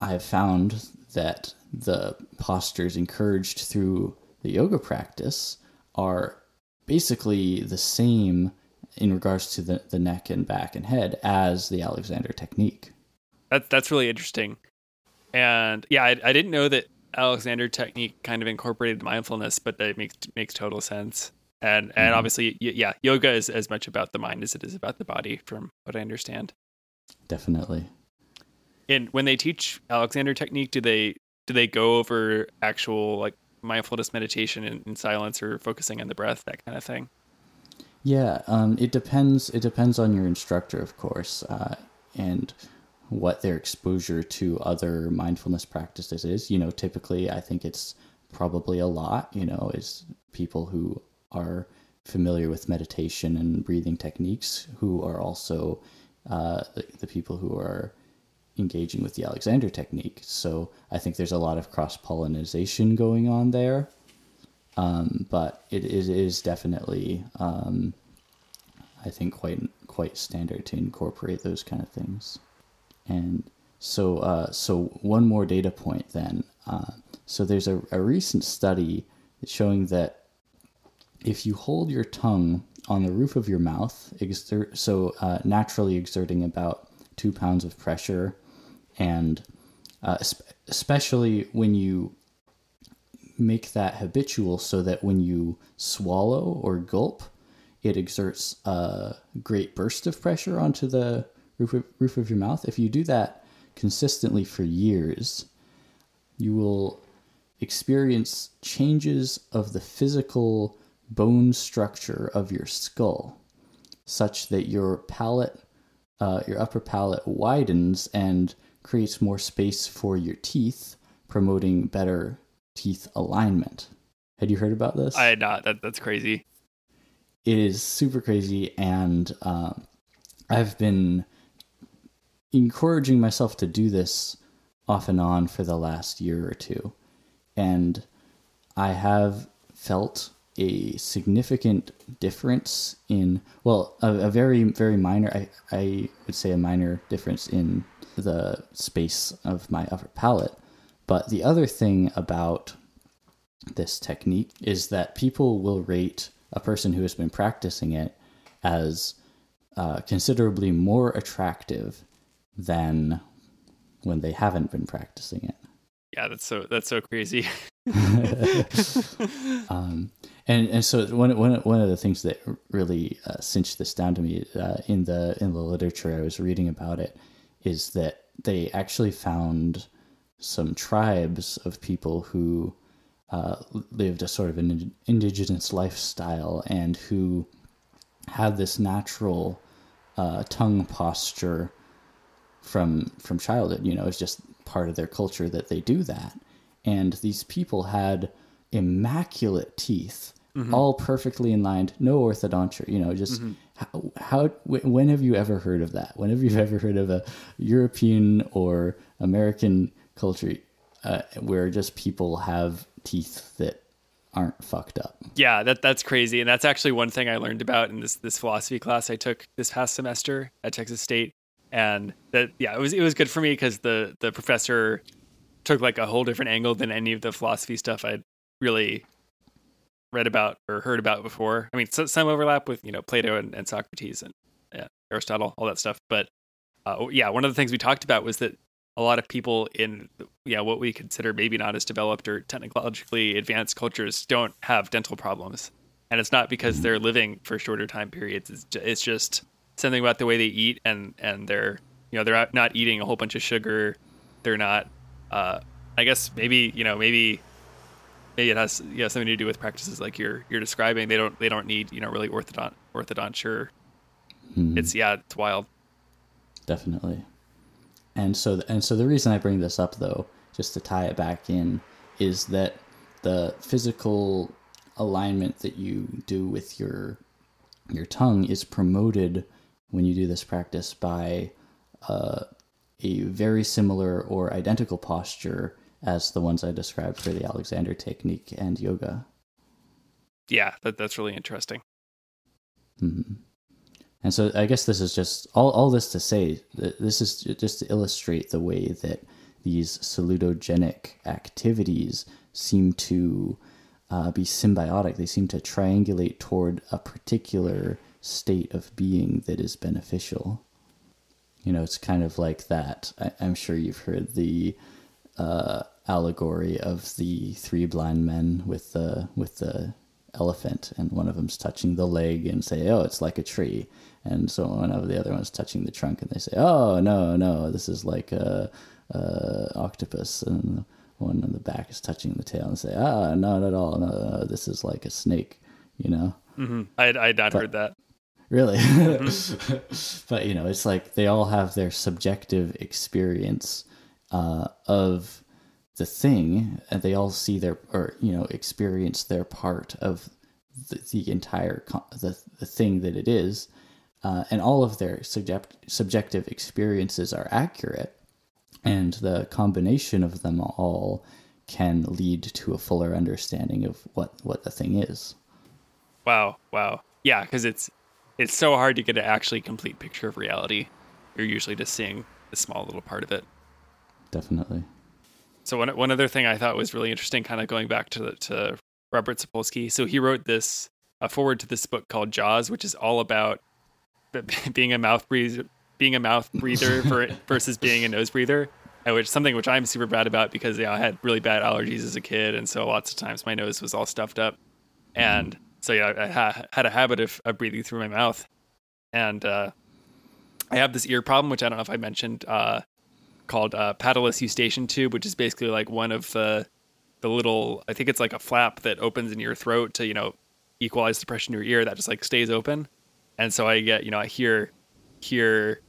I've found that the postures encouraged through the yoga practice are basically the same in regards to the, the neck and back and head as the Alexander technique. That's that's really interesting. And yeah, I, I didn't know that Alexander technique kind of incorporated mindfulness, but that makes makes total sense. And and mm-hmm. obviously, yeah, yoga is as much about the mind as it is about the body, from what I understand. Definitely. And when they teach Alexander technique, do they do they go over actual like mindfulness meditation in, in silence or focusing on the breath, that kind of thing? Yeah, um, it depends. It depends on your instructor, of course, uh, and what their exposure to other mindfulness practices is. You know, typically, I think it's probably a lot. You know, is people who are familiar with meditation and breathing techniques who are also uh, the, the people who are engaging with the Alexander technique. So I think there's a lot of cross pollination going on there. Um, but it is, it is definitely, um, I think, quite quite standard to incorporate those kind of things. And so, uh, so one more data point then. Uh, so there's a, a recent study showing that if you hold your tongue on the roof of your mouth, exert, so uh, naturally exerting about two pounds of pressure, and uh, especially when you make that habitual so that when you swallow or gulp, it exerts a great burst of pressure onto the roof of, roof of your mouth. If you do that consistently for years, you will experience changes of the physical bone structure of your skull, such that your palate, uh, your upper palate widens and creates more space for your teeth, promoting better teeth alignment. Had you heard about this? I had not. That that's crazy. It is super crazy, and um, I've been encouraging myself to do this off and on for the last year or two, and I have felt a significant difference in well a, a, very very minor I, I would say a minor difference in the space of my upper palate but the other thing about this technique is that people will rate a person who has been practicing it as uh, considerably more attractive than when they haven't been practicing it. Yeah, that's so that's so crazy. (laughs) (laughs) um, and and so one one one of the things that really uh, cinched this down to me uh, in the in the literature I was reading about it is that they actually found some tribes of people who uh, lived a sort of an indigenous lifestyle and who had this natural uh, tongue posture from from childhood. You know, it's just part of their culture that they do that. And these people had immaculate teeth, mm-hmm. all perfectly in line, no orthodontia. You know, just mm-hmm. How, how when have you ever heard of that? When have you ever heard of a European or American culture uh, where just people have teeth that aren't fucked up. Yeah, that that's crazy, and that's actually one thing I learned about in this this philosophy class I took this past semester at Texas State, and that yeah, it was it was good for me because the the professor took like a whole different angle than any of the philosophy stuff I'd really read about or heard about before. I mean, so, some overlap with you know Plato and, and Socrates and yeah, Aristotle, all that stuff, but uh, yeah, one of the things we talked about was that a lot of people in yeah what we consider maybe not as developed or technologically advanced cultures don't have dental problems. And it's not because they're living for shorter time periods. It's just, it's just something about the way they eat and and they're you know they're not eating a whole bunch of sugar. They're not uh i guess maybe you know maybe maybe it has you know something to do with practices like you're you're describing. They don't they don't need you know really orthodont orthodonture. Mm-hmm. it's yeah it's wild. Definitely. And so, and so the reason I bring this up, though, just to tie it back in, is that the physical alignment that you do with your your tongue is promoted when you do this practice by uh, a very similar or identical posture as the ones I described for the Alexander technique and yoga. Yeah, that, that's really interesting. Mm-hmm. And so I guess this is just all, all this to say that this is just to illustrate the way that these salutogenic activities seem to uh, be symbiotic. They seem to triangulate toward a particular state of being that is beneficial. You know, it's kind of like that. I, am sure you've heard the uh, allegory of the three blind men with the with the elephant, and one of them's touching the leg and say, "Oh, it's like a tree." and so one of the other one's touching the trunk, and they say, "Oh no, no, this is like a, a octopus," and one in the back is touching the tail, and say, "Ah, not at all. No, no, this is like a snake," you know. Mm-hmm. I I not but, heard that. Really, mm-hmm. (laughs) but you know, it's like they all have their subjective experience uh, of the thing, and they all see their or you know experience their part of the, the entire the the thing that it is uh, and all of their subject, subjective experiences are accurate, and the combination of them all can lead to a fuller understanding of what what the thing is. Wow! Wow! Yeah, because it's it's so hard to get an actually complete picture of reality. You're usually just seeing a small little part of it. Definitely. So one one other thing I thought was really interesting, kind of going back to to Robert Sapolsky. So he wrote this a forward to this book called Jaws, which is all about being a mouth breather, being a mouth breather for, versus being a nose breather, which something which I'm super bad about because yeah, I had really bad allergies as a kid, and so lots of times my nose was all stuffed up, and so yeah, I ha- had a habit of, of breathing through my mouth, and uh, I have this ear problem, which I don't know if I mentioned, uh, called uh, patulous eustachian tube, which is basically like one of the the little I think it's like a flap that opens in your throat to you know equalize the pressure in your ear that just like stays open, and so I get you know I hear hear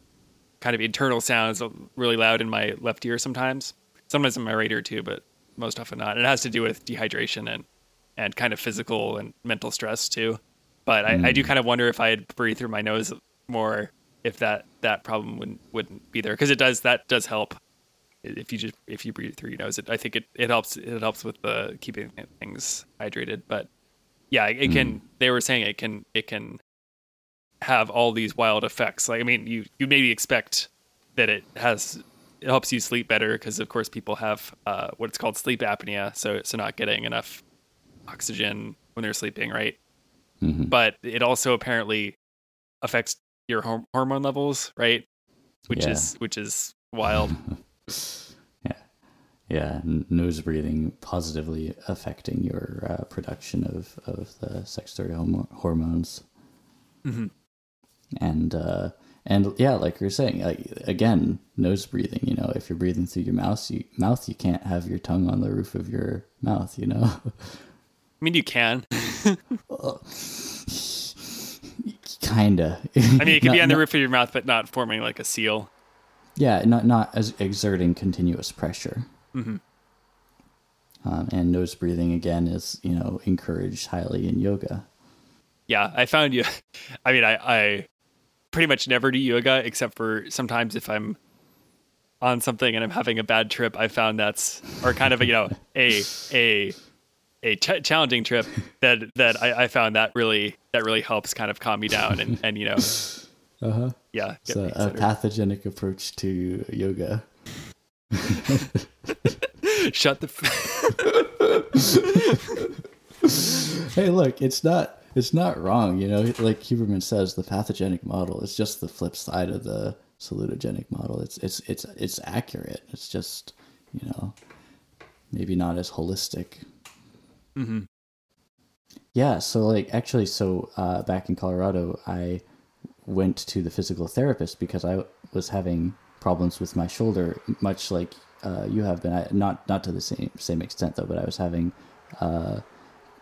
kind of internal sounds really loud in my left ear sometimes, sometimes in my right ear too, but most often not. It has to do with dehydration and and kind of physical and mental stress too. But I, mm. I do kind of wonder if I had breathed through my nose more, if that that problem wouldn't wouldn't be there because it does that does help if you just if you breathe through your nose. It, I think it, it helps it helps with the keeping things hydrated. But yeah, it, it mm. can. They were saying it can it can have all these wild effects. Like I mean, you you maybe expect that it has it helps you sleep better because of course people have uh, what's called sleep apnea, so so not getting enough oxygen when they're sleeping, right? Mm-hmm. But it also apparently affects your hormone levels, right? Which yeah. is which is wild. (laughs) yeah, yeah. Nose breathing positively affecting your uh, production of of the secretory hormones. Mm-hmm. And uh, and yeah, like you're saying, like again, nose breathing. You know, if you're breathing through your mouth, you mouth, you can't have your tongue on the roof of your mouth. You know. (laughs) I mean, you can. (laughs) Kinda. I mean, it not, be on the not, roof of your mouth, but not forming like a seal. Yeah, not not as exerting continuous pressure. Mm-hmm. Um, and nose breathing again is you know encouraged highly in yoga. Yeah, I found you. (laughs) I mean, I I pretty much never do yoga except for sometimes if I'm on something and I'm having a bad trip. I found that's or kind of a, you know (laughs) a a a ch- challenging trip (laughs) that that I, I, found that really that really helps kind of calm me down and and you know (laughs) uh-huh. yeah so a pathogenic approach to yoga. (laughs) Shut the f- hey look it's not it's not wrong you know? Like huberman says the pathogenic model is just the flip side of the salutogenic model. It's it's it's it's accurate. It's just you know maybe not as holistic Mm-hmm. Yeah, so like actually, so uh, back in Colorado, I went to the physical therapist because I was having problems with my shoulder, much like uh, you have been. I, not not to the same same extent though, but I was having uh,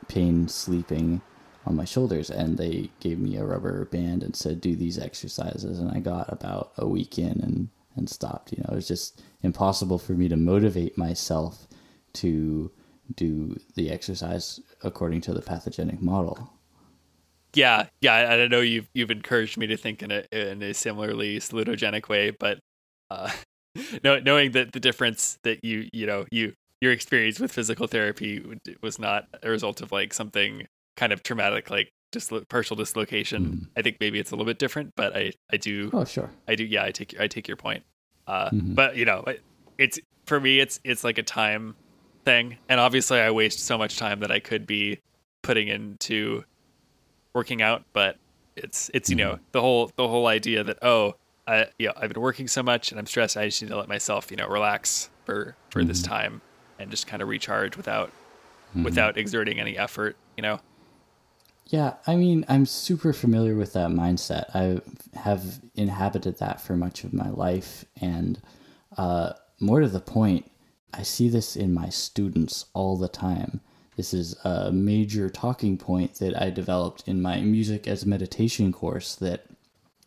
pain sleeping on my shoulders, and they gave me a rubber band and said do these exercises, and I got about a week in and and stopped. You know, it was just impossible for me to motivate myself to do the exercise according to the pathogenic model. Yeah, yeah, I, know you've you've encouraged me to think in a in a similarly salutogenic way, but uh, (laughs) knowing that the difference that you you know you your experience with physical therapy was not a result of like something kind of traumatic like dislo- partial dislocation. Mm. I think maybe it's a little bit different, but I I do. Oh sure. I do. Yeah, I take I take your point. Uh, mm-hmm. But you know, it's for me, it's it's like a time thing. And obviously, I waste so much time that I could be putting into working out. But it's it's you know mm-hmm. the whole the whole idea that oh I you know, I've been working so much and I'm stressed. I just need to let myself you know relax for for mm-hmm. this time and just kind of recharge without mm-hmm. without exerting any effort. You know. Yeah, I mean, I'm super familiar with that mindset. I have inhabited that for much of my life, and uh, more to the point, I see this in my students all the time. This is a major talking point that I developed in my music as meditation course that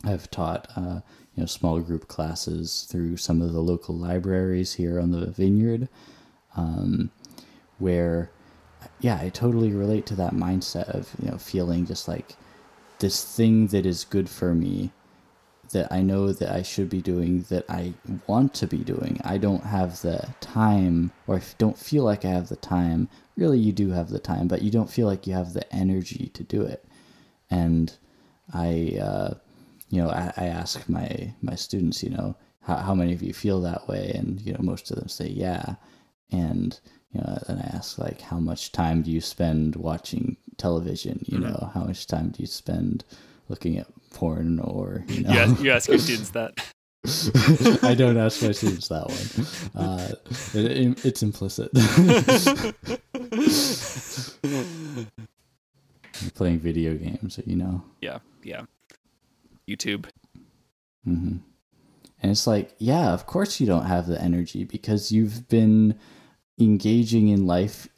I've taught, uh, you know, small group classes through some of the local libraries here on the vineyard, um, where, yeah, I totally relate to that mindset of you know feeling just like this thing that is good for me that I know that I should be doing that I want to be doing. I don't have the time or I don't feel like I have the time. Really, you do have the time, but you don't feel like you have the energy to do it. And I, uh, you know, I, I, ask my, my students, you know, how, how many of you feel that way? And, you know, most of them say, yeah. and you know, then I ask like, how much time do you spend watching television? You Mm-hmm. know, how much time do you spend looking at porn or you know? You ask, you ask your students that. (laughs) I don't ask my students that one. Uh, it, it's implicit. (laughs) Playing video games, you know. Yeah, yeah. YouTube. hmm And it's like, yeah, of course you don't have the energy because you've been engaging in life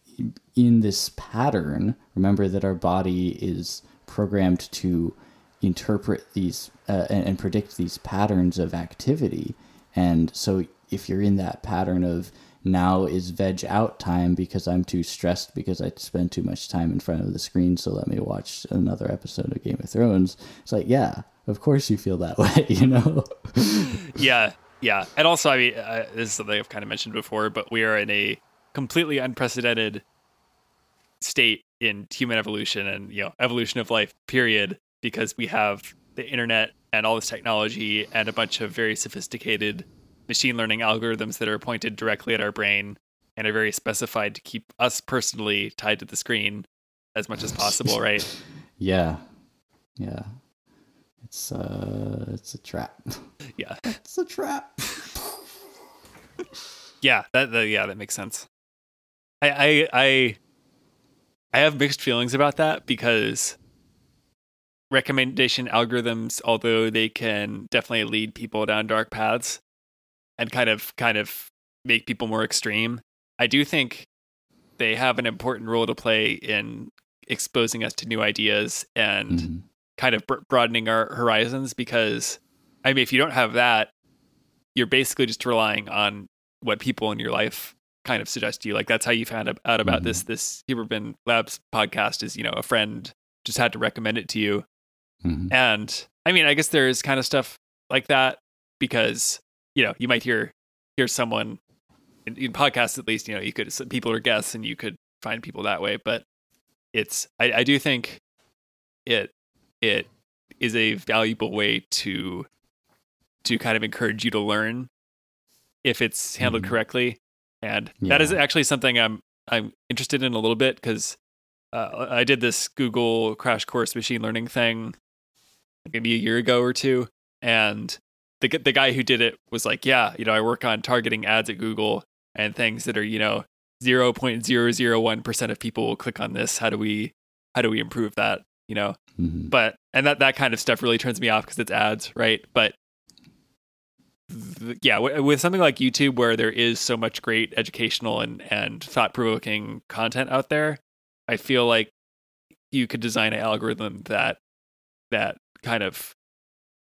in this pattern. Remember that our body is programmed to interpret these uh, and, and predict these patterns of activity. And so if you're in that pattern of now is veg out time because I'm too stressed because I spend too much time in front of the screen, so let me watch another episode of Game of Thrones. It's like, yeah, of course you feel that (laughs) way, you know? Yeah, yeah. And also, I mean, uh, this is something I've kind of mentioned before, but we are in a completely unprecedented state in human evolution and you know evolution of life. Period. Because we have the internet and all this technology and a bunch of very sophisticated machine learning algorithms that are pointed directly at our brain and are very specified to keep us personally tied to the screen as much as possible, (laughs) right? Yeah. Yeah. It's uh it's a trap. Yeah. It's a trap. Yeah, that, that yeah, that makes sense. I I I I have mixed feelings about that because recommendation algorithms, although they can definitely lead people down dark paths and kind of kind of make people more extreme, I do think they have an important role to play in exposing us to new ideas and Mhm. kind of broadening our horizons because I mean if you don't have that you're basically just relying on what people in your life kind of suggest to you like that's how you found out about Mhm. this this Huberman Labs podcast is you know a friend just had to recommend it to you Mhm. and I mean I guess there is kind of stuff like that because you know you might hear hear someone in, in podcasts at least you know you could people are guests and you could find people that way but it's I, I do think it it is a valuable way to to kind of encourage you to learn if it's handled Mhm. correctly and that is actually something i'm i'm interested in a little bit because uh, i did this google crash course machine learning thing maybe a year ago or two and the, the guy who did it was like yeah you know i work on targeting ads at google and things that are you know 0.001% of people will click on this. How do we how do we improve that? You know? Mhm. but and that that kind of stuff really turns me off because it's ads right? But th- yeah w- with something like youtube where there is so much great educational and and thought-provoking content out there i feel like you could design an algorithm that that kind of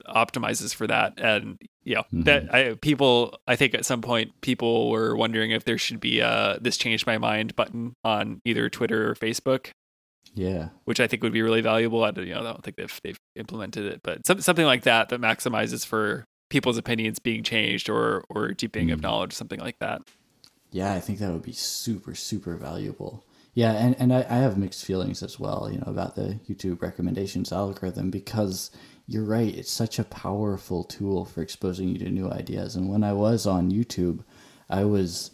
optimizes for that and yeah Mhm. that I, people i think at some point people were wondering if there should be a this changed my mind button on either twitter or facebook Yeah. which I think would be really valuable. I don't, you know, I don't think they've they've implemented it, but some, something like that that maximizes for people's opinions being changed or or deepening of Mm. knowledge, something like that. Yeah, I think that would be super, super valuable. Yeah, and, and I, I have mixed feelings as well, you know, about the YouTube recommendations algorithm because you're right, it's such a powerful tool for exposing you to new ideas. And when I was on YouTube, I was,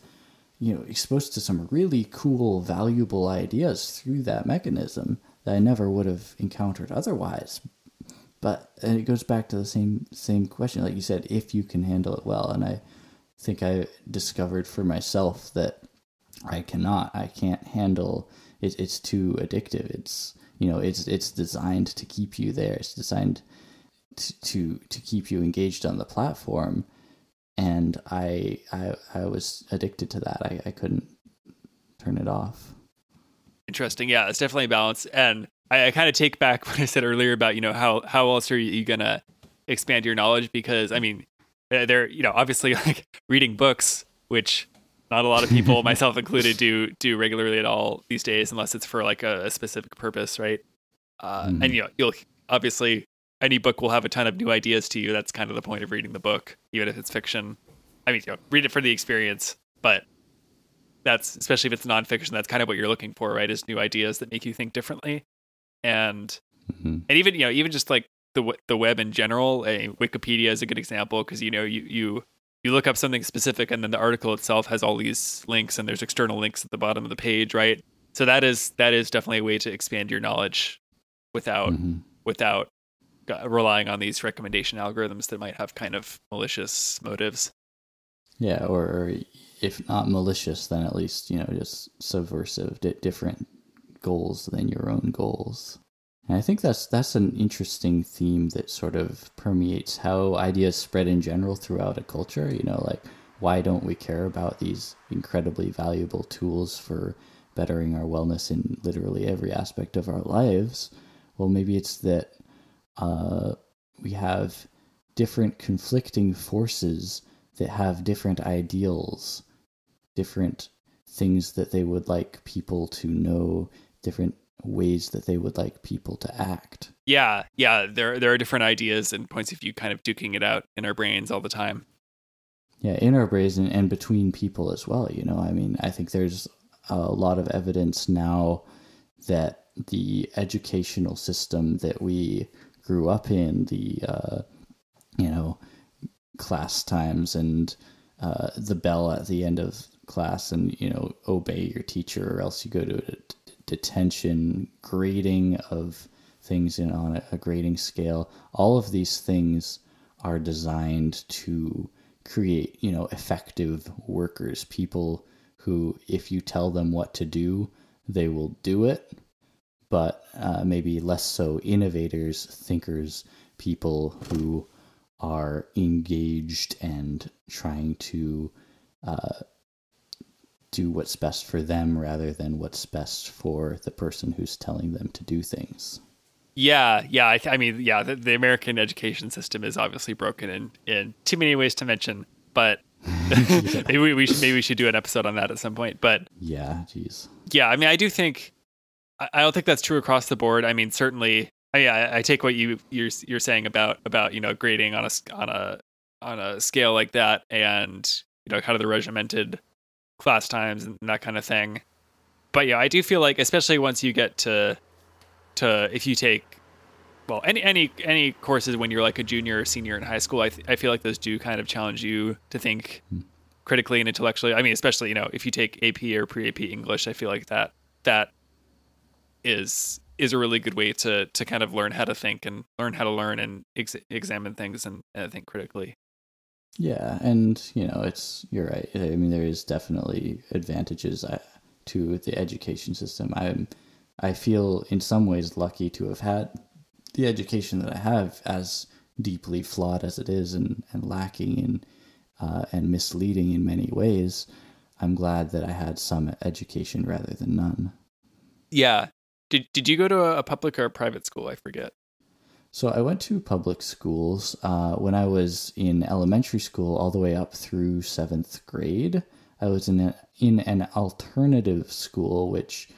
you know, exposed to some really cool, valuable ideas through that mechanism that I never would have encountered otherwise. But and it goes back to the same same question, like you said, if you can handle it well. And I think I discovered for myself that I cannot. I can't handle it. It's too addictive. It's you know it's it's designed to keep you there. It's designed to to, to keep you engaged on the platform. And I I I was addicted to that. I, I couldn't turn it off. Interesting. Yeah, it's definitely a balance. And I, I kind of take back (laughs) what I said earlier about you know how how else are you gonna expand your knowledge? Because I mean, they're you know obviously (laughs) like reading books, which not a lot of people, (laughs) myself included, do do regularly at all these days, unless it's for like a, a specific purpose, right? Uh, Mhm. And you know, you'll obviously any book will have a ton of new ideas to you. That's kind of the point of reading the book, even if it's fiction. I mean, you know, read it for the experience, but that's especially if it's nonfiction. That's kind of what you're looking for, right? Is new ideas that make you think differently, and Mhm. and even you know even just like the the web in general. A Wikipedia is a good example because you know you you you look up something specific and then the article itself has all these links and there's external links at the bottom of the page, right? So that is that is definitely a way to expand your knowledge without Mhm. without relying on these recommendation algorithms that might have kind of malicious motives. Yeah, or, if not malicious, then at least you know just subversive, di- different goals than your own goals. And I think that's that's an interesting theme that sort of permeates how ideas spread in general throughout a culture. You know, like why don't we care about these incredibly valuable tools for bettering our wellness in literally every aspect of our lives? Well, maybe it's that uh, we have different conflicting forces that have different ideals, different things that they would like people to know, different ways that they would like people to act. Yeah, yeah, there there are different ideas and points of view kind of duking it out in our brains all the time. Yeah, in our brains and, and between people as well. You know, I mean, I think there's a lot of evidence now that the educational system that we grew up in, the, uh, you know, class times and uh, the bell at the end of class and, you know, obey your teacher or else you go to detention, grading of things in, on a, grading scale. All of these things are designed to create, you know, effective workers, people who, if you tell them what to do, they will do it, but uh, maybe less so innovators, thinkers, people who are engaged and trying to uh, do what's best for them rather than what's best for the person who's telling them to do things. Yeah, yeah. I, th- I mean, yeah. The, the American education system is obviously broken in in too many ways to mention, but (laughs) (laughs) maybe we, we should maybe we should do an episode on that at some point. But Yeah, jeez. yeah, I mean, I do think I, I don't think that's true across the board. I mean, certainly, I, I, I take what you you're you're saying about about you know grading on a on a on a scale like that, and you know kind of the regimented class times and that kind of thing. But yeah, I do feel like especially once you get to to if you take well any any any courses when you're like a junior or senior in high school, I th- I feel like those do kind of challenge you to think hmm. critically and intellectually. I mean, especially you know if you take AP or pre-AP English, I feel like that that is is a really good way to to kind of learn how to think and learn how to learn and ex- examine things and, and think critically. Yeah, and you know, it's you're right. I mean, there is definitely advantages uh, to the education system. I'm, I feel in some ways lucky to have had the education that I have, as deeply flawed as it is and, and lacking in uh, and misleading in many ways. I'm glad that I had some education rather than none. Yeah. Did did you go to a, a public or a private school? I forget. So I went to public schools uh, when I was in elementary school, all the way up through seventh grade. I was in a, in an alternative school, which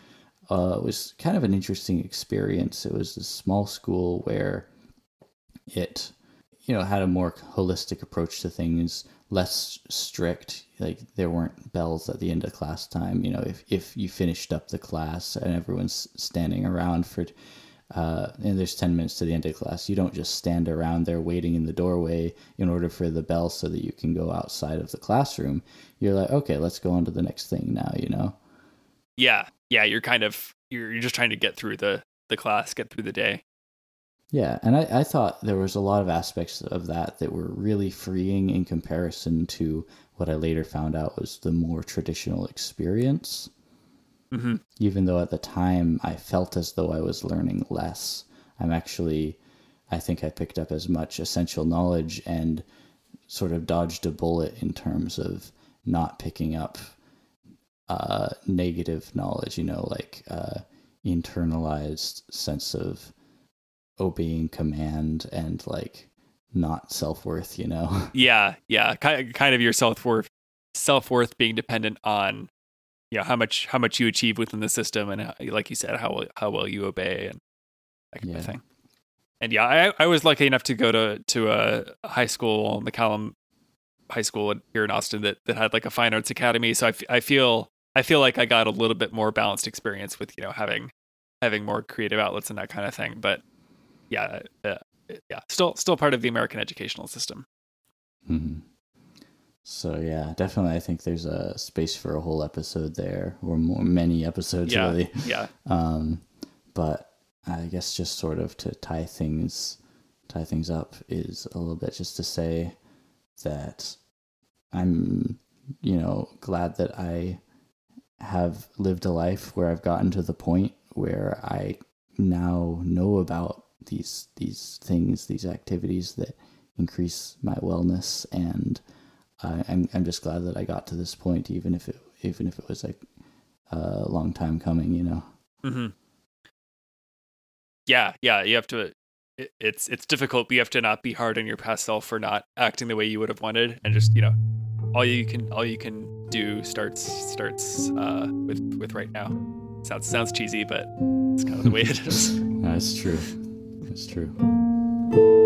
uh, was kind of an interesting experience. It was a small school where it, you know, had a more holistic approach to things, less strict. Like there weren't bells at the end of class time. You know, if if you finished up the class and everyone's standing around for uh, and there's 10 minutes to the end of class. You don't just stand around there waiting in the doorway in order for the bell so that you can go outside of the classroom. You're like, okay, let's go on to the next thing now, you know? Yeah, yeah. You're kind of you're you're just trying to get through the the class, get through the day. Yeah, and I, I thought there was a lot of aspects of that that were really freeing in comparison to what I later found out was the more traditional experience. Hmm even though at the time I felt as though I was learning less. I'm actually, I think I picked up as much essential knowledge and sort of dodged a bullet in terms of not picking up uh, negative knowledge, you know, like uh, internalized sense of obeying command and like not self worth, you know? (laughs) Yeah, yeah. Kind kind of your self worth self worth being dependent on you know how much how much you achieve within the system and how, like you said how well, how well you obey and that kind of Yeah. thing. And yeah, I I was lucky enough to go to to a high school, McCallum High School here in Austin that that had like a fine arts academy. So I, f- I feel I feel like I got a little bit more balanced experience with you know having having more creative outlets and that kind of thing. But yeah, uh, yeah, still still part of the American educational system. Mhm. So yeah, definitely. I think there's a space for a whole episode there, or more, many episodes Yeah. really. Yeah. Um, but I guess just sort of to tie things tie things up is a little bit just to say that I'm you know glad that I have lived a life where I've gotten to the point where I now know about these these things, these activities that increase my wellness, and I, I'm I'm just glad that I got to this point, even if it even if it was like a long time coming, you know. hmm Yeah, yeah. You have to. It, it's it's difficult, but you have to not be hard on your past self for not acting the way you would have wanted, and just you know, all you can all you can do starts starts uh, with with right now. Sounds sounds cheesy, but it's kind of the way it (laughs) is. That's true. That's true.